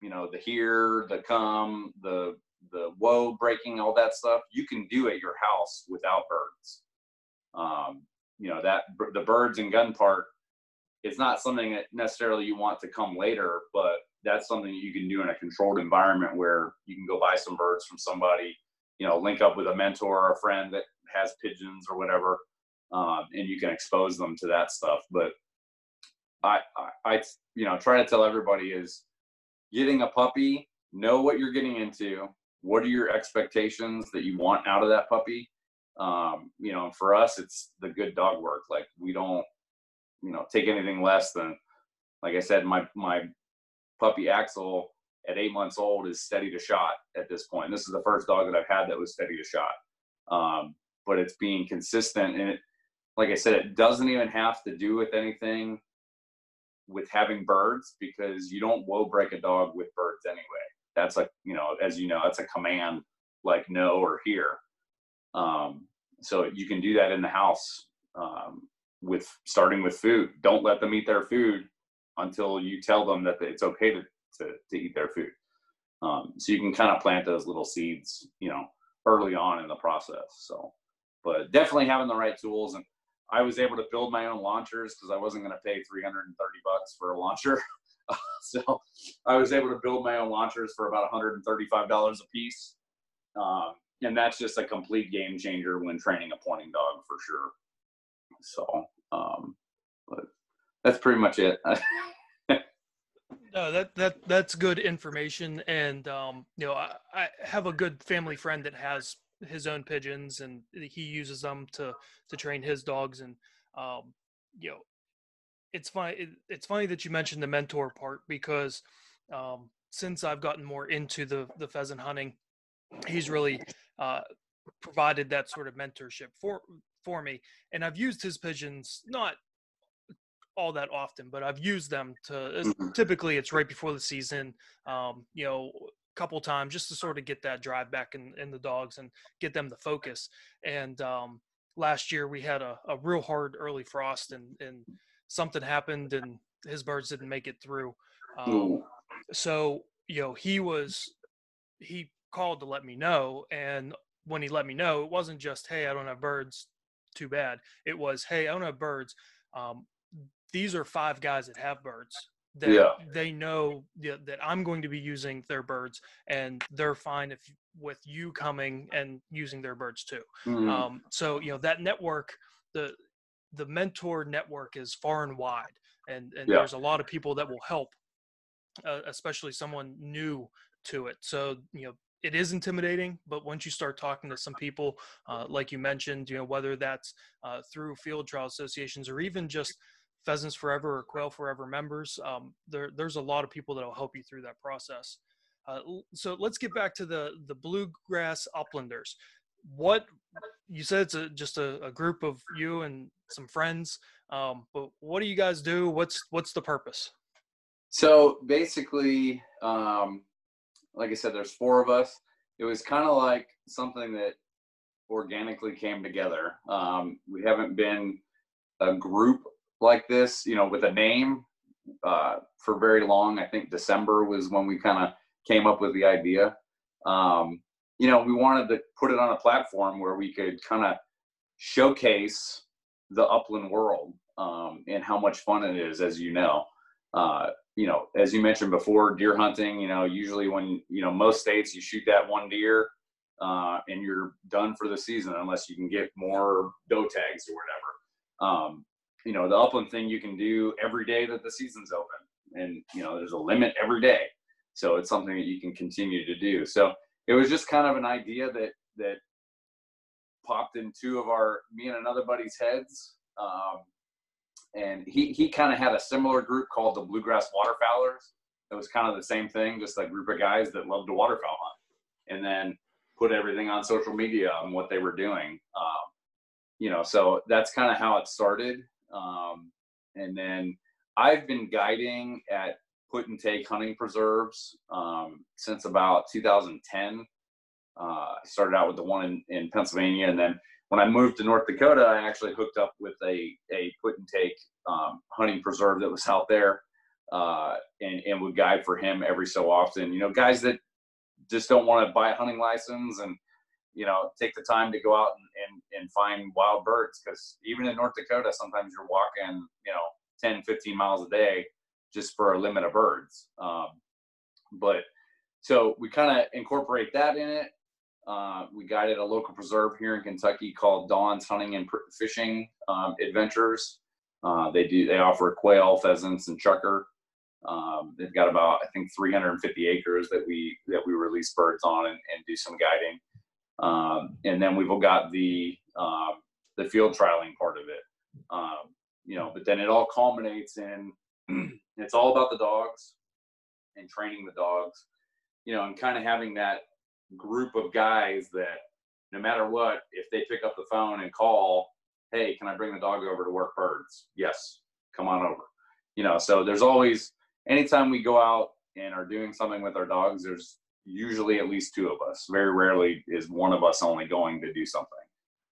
Speaker 2: you know the here the come the the whoa breaking all that stuff you can do at your house without birds um, you know that the birds and gun part it's not something that necessarily you want to come later, but that's something you can do in a controlled environment where you can go buy some birds from somebody, you know, link up with a mentor or a friend that has pigeons or whatever, um, and you can expose them to that stuff. But I, I, I, you know, try to tell everybody is getting a puppy, know what you're getting into. What are your expectations that you want out of that puppy? Um, you know, for us, it's the good dog work. Like we don't, you know take anything less than like I said, my my puppy Axel at eight months old is steady to shot at this point. This is the first dog that I've had that was steady to shot. Um, but it's being consistent and it, like I said, it doesn't even have to do with anything with having birds because you don't whoa break a dog with birds anyway. That's like, you know, as you know, that's a command like no or here. Um, so you can do that in the house. Um, with starting with food. Don't let them eat their food until you tell them that it's okay to, to, to eat their food. Um, so you can kind of plant those little seeds, you know, early on in the process. So, but definitely having the right tools. And I was able to build my own launchers because I wasn't going to pay 330 bucks for a launcher. so I was able to build my own launchers for about $135 a piece. Um, and that's just a complete game changer when training a pointing dog for sure. So, um, but that's pretty much it.
Speaker 1: no, that that that's good information, and um, you know, I, I have a good family friend that has his own pigeons, and he uses them to to train his dogs, and um, you know, it's funny. It, it's funny that you mentioned the mentor part because um, since I've gotten more into the the pheasant hunting, he's really uh, provided that sort of mentorship for for me. And I've used his pigeons not all that often, but I've used them to mm-hmm. typically it's right before the season, um, you know, a couple times just to sort of get that drive back in, in the dogs and get them to focus. And um, last year we had a, a real hard early frost and, and something happened and his birds didn't make it through. Um, so, you know, he was, he called to let me know. And when he let me know, it wasn't just, Hey, I don't have birds too bad. It was, hey, I don't have birds. Um, these are five guys that have birds that yeah. they know that I'm going to be using their birds, and they're fine if with you coming and using their birds too. Mm-hmm. Um, so you know that network, the the mentor network is far and wide, and and yeah. there's a lot of people that will help, uh, especially someone new to it. So you know it is intimidating, but once you start talking to some people, uh, like you mentioned, you know, whether that's uh, through field trial associations or even just Pheasants Forever or Quail Forever members, um, there, there's a lot of people that will help you through that process. Uh, so let's get back to the the bluegrass uplanders. What you said it's a, just a, a, group of you and some friends um, but what do you guys do? What's what's the purpose?
Speaker 2: So basically um, like i said there's four of us. It was kind of like something that organically came together. Um, we haven't been a group like this you know with a name uh, for very long. I think december was when we kind of came up with the idea. Um, you know, we wanted to put it on a platform where we could kind of showcase the upland world um, and how much fun it is, as you know. Uh, you know, as you mentioned before, deer hunting. You know, usually when you know most states you shoot that one deer uh, and you're done for the season unless you can get more doe tags or whatever. Um, you know, the upland thing you can do every day that the season's open, and you know, there's a limit every day, so it's something that you can continue to do. So it was just kind of an idea that that popped in two of our me and another buddy's heads. Um, and he he kind of had a similar group called the Bluegrass Waterfowlers. It was kind of the same thing, just a group of guys that loved to waterfowl hunt, and then put everything on social media on what they were doing. Um, you know, so that's kind of how it started. Um, and then I've been guiding at put and take hunting preserves um, since about 2010. Uh, I started out with the one in, in Pennsylvania, and then when I moved to North Dakota, I actually hooked up with a a put and take um, hunting preserve that was out there, uh, and and would guide for him every so often. You know, guys that just don't want to buy a hunting license and you know take the time to go out and and, and find wild birds because even in North Dakota, sometimes you're walking you know 10, 15 miles a day just for a limit of birds. Um, but so we kind of incorporate that in it. Uh, we guided a local preserve here in Kentucky called Dawn's Hunting and Fishing um, Adventures. Uh, they do they offer quail, pheasants, and chukar. Um, they've got about I think 350 acres that we that we release birds on and, and do some guiding. Um, and then we've got the um, the field trialing part of it. Um, you know, but then it all culminates in it's all about the dogs and training the dogs, you know, and kind of having that group of guys that no matter what, if they pick up the phone and call, hey, can I bring the dog over to work birds? Yes, come on over. You know, so there's always, anytime we go out and are doing something with our dogs, there's usually at least two of us. Very rarely is one of us only going to do something.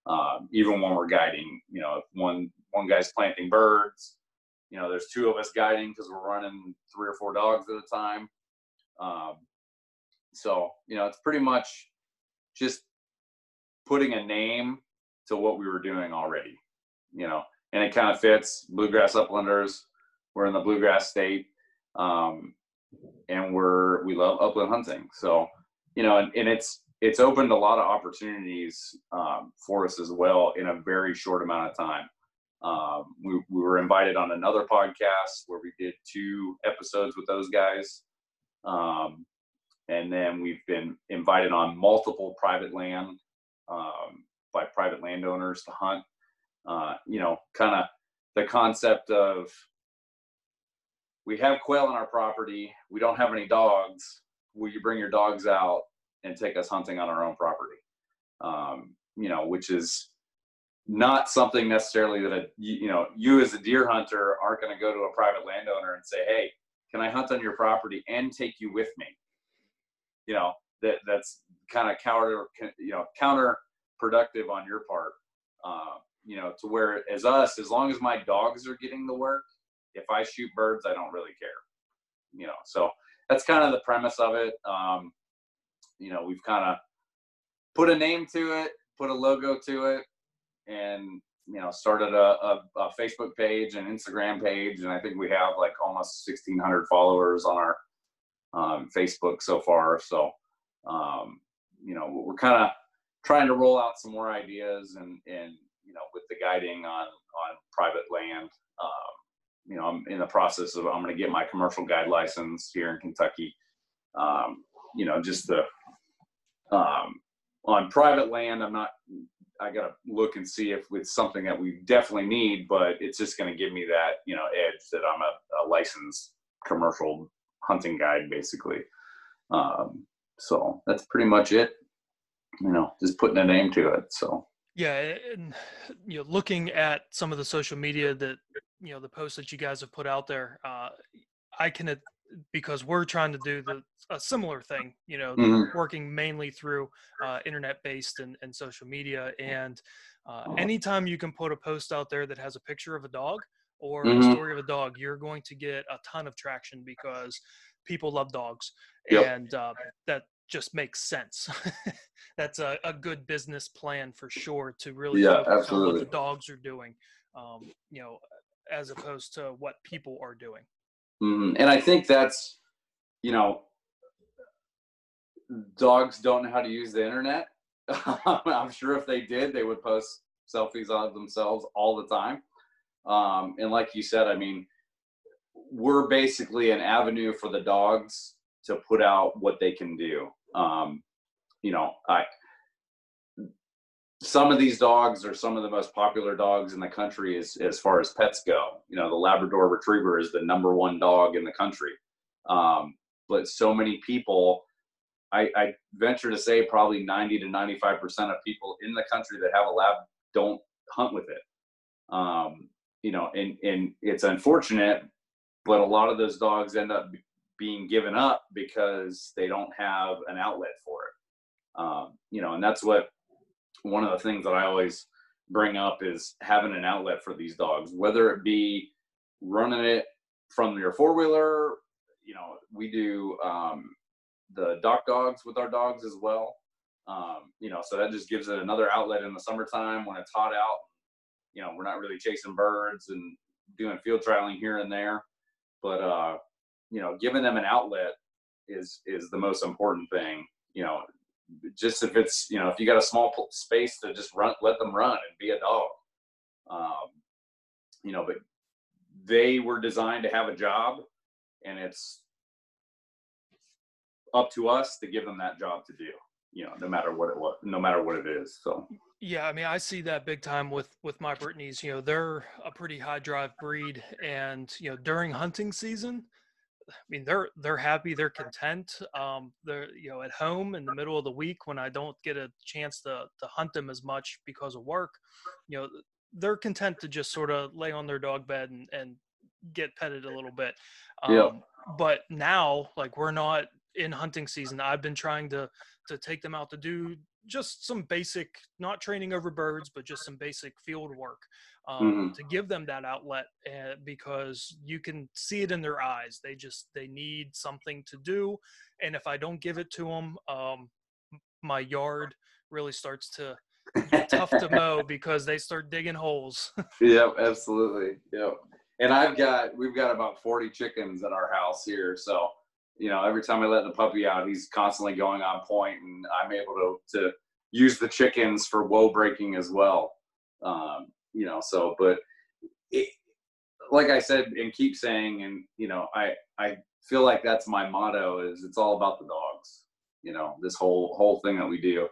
Speaker 2: Um, even when we're guiding, you know, if one one guy's planting birds, you know, there's two of us guiding because we're running three or four dogs at a time. Um, so, you know, it's pretty much just putting a name to what we were doing already, you know, and it kind of fits bluegrass uplanders. We're in the bluegrass state. Um, and we're, we love upland hunting. So, you know, and, and it's, it's opened a lot of opportunities um, for us as well in a very short amount of time. Um, we, we were invited on another podcast where we did two episodes with those guys. Um, and then we've been invited on multiple private land um, by private landowners to hunt. Uh, you know, kind of the concept of we have quail on our property, we don't have any dogs. Will you bring your dogs out and take us hunting on our own property? Um, you know, which is not something necessarily that a, you know you as a deer hunter aren't going to go to a private landowner and say hey can i hunt on your property and take you with me? You know that that's kind of counter you know counterproductive on your part uh, you know to where as us as long as my dogs are getting the work if i shoot birds i don't really care you know so that's kind of the premise of it um, you know we've kind of put a name to it put a logo to it and you know started a, a, a, facebook page and instagram page and i think we have like almost 1600 followers on our um, facebook so far so um, you know we're kind of trying to roll out some more ideas and and you know with the guiding on on private land um, you know i'm in the process of i'm going to get my commercial guide license here in kentucky um, you know just the um, on private land i'm not I got to look and see if it's something that we definitely need, but it's just to give me that, you know, edge that I'm a, a licensed commercial hunting guide, basically. Um, so that's pretty much it. you know, just putting a name to it. So
Speaker 1: yeah, and you know, looking at some of the social media that you know the posts that you guys have put out there, uh, I can because we're trying to do the a similar thing, you know, mm-hmm. working mainly through uh, internet based and, and social media. And uh, anytime you can put a post out there that has a picture of a dog or mm-hmm. a story of a dog, you're going to get a ton of traction because people love dogs, yep. and uh, that just makes sense. That's a, a good business plan for sure to really
Speaker 2: yeah, focus absolutely. on
Speaker 1: what the dogs are doing, um, you know, as opposed to what people are doing.
Speaker 2: Mm-hmm. And I think that's, you know, dogs don't know how to use the internet. I'm sure if they did, they would post selfies of themselves all the time. Um, and like you said, I mean, we're basically an avenue for the dogs to put out what they can do. Um, you know, I some of these dogs are some of the most popular dogs in the country as as far as pets go. You know, the Labrador Retriever is the number one dog in the country. Um, but so many people, I, I venture to say, probably ninety to ninety five percent of people in the country that have a lab don't hunt with it. Um, you know, and and it's unfortunate, but a lot of those dogs end up being given up because they don't have an outlet for it. Um, you know, and that's what one of the things that I always bring up is having an outlet for these dogs, whether it be running it from your four wheeler. You know, we do um, the dock dogs with our dogs as well. Um, you know, so that just gives it another outlet in the summertime when it's hot out. You know, we're not really chasing birds and doing field trialing here and there, but uh, you know, giving them an outlet is is the most important thing. You know, just if it's you know if you got a small space to just run let them run and be a dog. Um, you know but they were designed to have a job and it's up to us to give them that job to do you know no matter what it was no matter what it is so.
Speaker 1: Yeah i mean i see that big time with with my brittany's you know they're a pretty high drive breed and you know during hunting season I mean, they're they're happy, they're content. Um, they're you know at home in the middle of the week when I don't get a chance to to hunt them as much because of work. You know, they're content to just sort of lay on their dog bed and and get petted a little bit. Um, yeah. But now, like we're not in hunting season. I've been trying to to take them out to do just some basic, not training over birds, but just some basic field work um, mm-hmm. to give them that outlet uh, because you can see it in their eyes. They just they need something to do, and if I don't give it to them, um, my yard really starts to get tough to mow because they start digging holes.
Speaker 2: yep, absolutely. Yep. And I've got we've got about 40 chickens at our house here, so you know, every time I let the puppy out, he's constantly going on point, and I'm able to to use the chickens for whoa breaking as well. Um, you know, so but it, like I said and keep saying, and you know, I I feel like that's my motto is it's all about the dogs. You know, this whole whole thing that we do.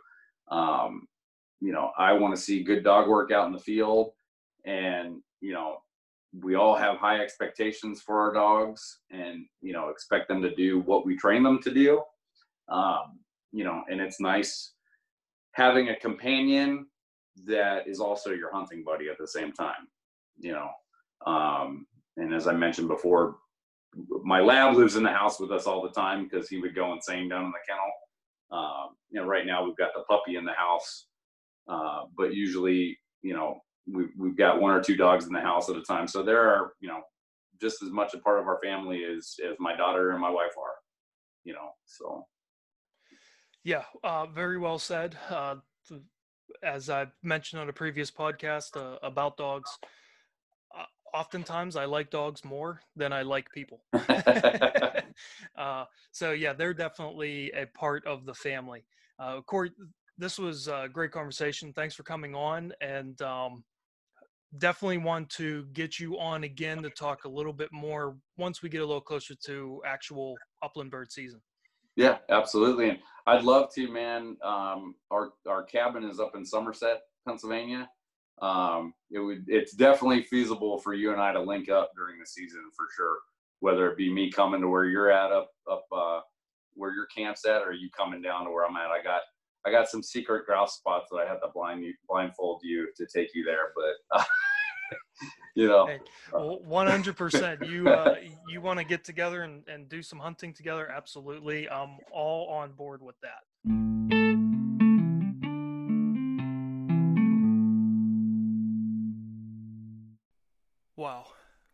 Speaker 2: Um, you know, I want to see good dog work out in the field, and you know, we all have high expectations for our dogs and you know expect them to do what we train them to do. Um, you know and it's nice having a companion that is also your hunting buddy at the same time you know? Um, and as i mentioned before my lab lives in the house with us all the time because he would go insane down in the kennel. Um, you know right now we've got the puppy in the house uh, but usually you know we've, we've got one or two dogs in the house at a time. So there are, you know, just as much a part of our family as, as my daughter and my wife are, you know, so.
Speaker 1: Yeah, uh, very well said. Uh, as I mentioned on a previous podcast uh, about dogs, uh, oftentimes I like dogs more than I like people. uh, so yeah, they're definitely a part of the family. Uh, Corey, this was a great conversation. Thanks for coming on, and um, definitely want to get you on again to talk a little bit more once we get a little closer to actual upland bird season.
Speaker 2: Yeah, absolutely. And I'd love to, man. Um, our our cabin is up in Somerset, Pennsylvania. Um, it would it's definitely feasible for you and I to link up during the season for sure. Whether it be me coming to where you're at up up uh, where your camp's at, or you coming down to where I'm at. I got I got some secret grouse spots that I have to blind you, blindfold you to take you there, but uh, you know,
Speaker 1: one hundred percent. You uh, you want to get together and, and do some hunting together? Absolutely. I'm all on board with that. Wow,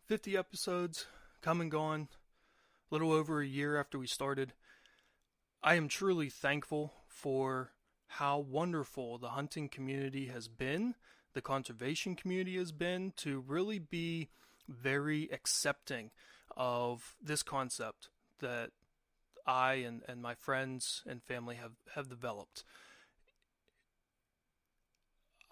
Speaker 1: fifty episodes come and gone. A little over a year after we started. I am truly thankful for how wonderful the hunting community has been, the conservation community has been, to really be very accepting of this concept that I and, and my friends and family have, have developed.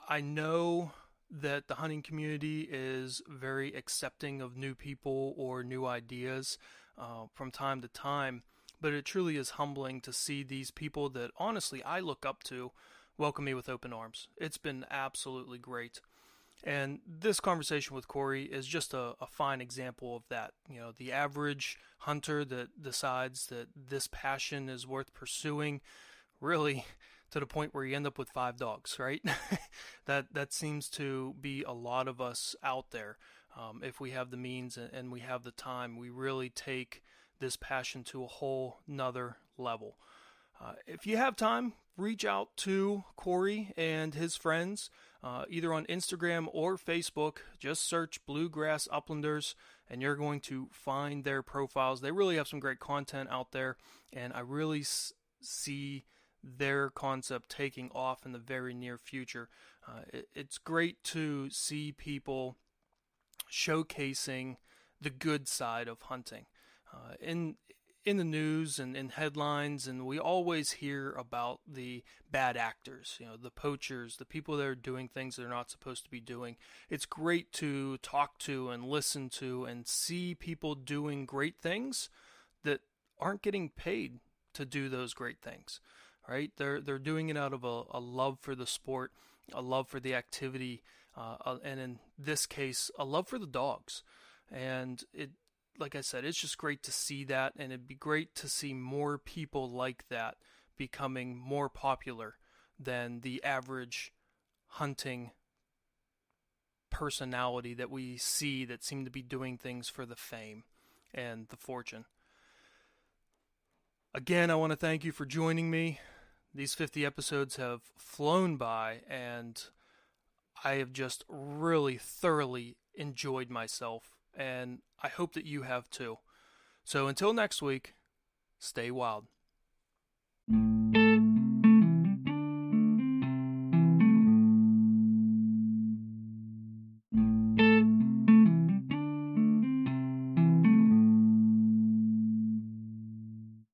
Speaker 1: I know that the hunting community is very accepting of new people or new ideas uh, from time to time but it truly is humbling to see these people that honestly I look up to welcome me with open arms. It's been absolutely great. And this conversation with Corey is just a, a, fine example of that. You know, the average hunter that decides that this passion is worth pursuing, really to the point where you end up with five dogs, right? that that seems to be a lot of us out there. Um, if we have the means and, and we have the time, we really take this passion to a whole nother level. Uh, if you have time, reach out to Corey and his friends, uh, either on Instagram or Facebook. Just search Bluegrass Uplanders, and you're going to find their profiles. They really have some great content out there, and I really s- see their concept taking off in the very near future. Uh, it, it's great to see people showcasing the good side of hunting uh, in in the news and in headlines, and we always hear about the bad actors, you know, the poachers, the people that are doing things they're not supposed to be doing. It's great to talk to and listen to and see people doing great things that aren't getting paid to do those great things. Right? They're they're doing it out of a, a love for the sport, a love for the activity, uh, and in this case, a love for the dogs. And it like I said, it's just great to see that, and it'd be great to see more people like that becoming more popular than the average hunting personality that we see that seem to be doing things for the fame and the fortune. Again, I want to thank you for joining me. These 50 episodes have flown by, and I have just really thoroughly enjoyed myself and I hope that you have too. So until next week, stay wild.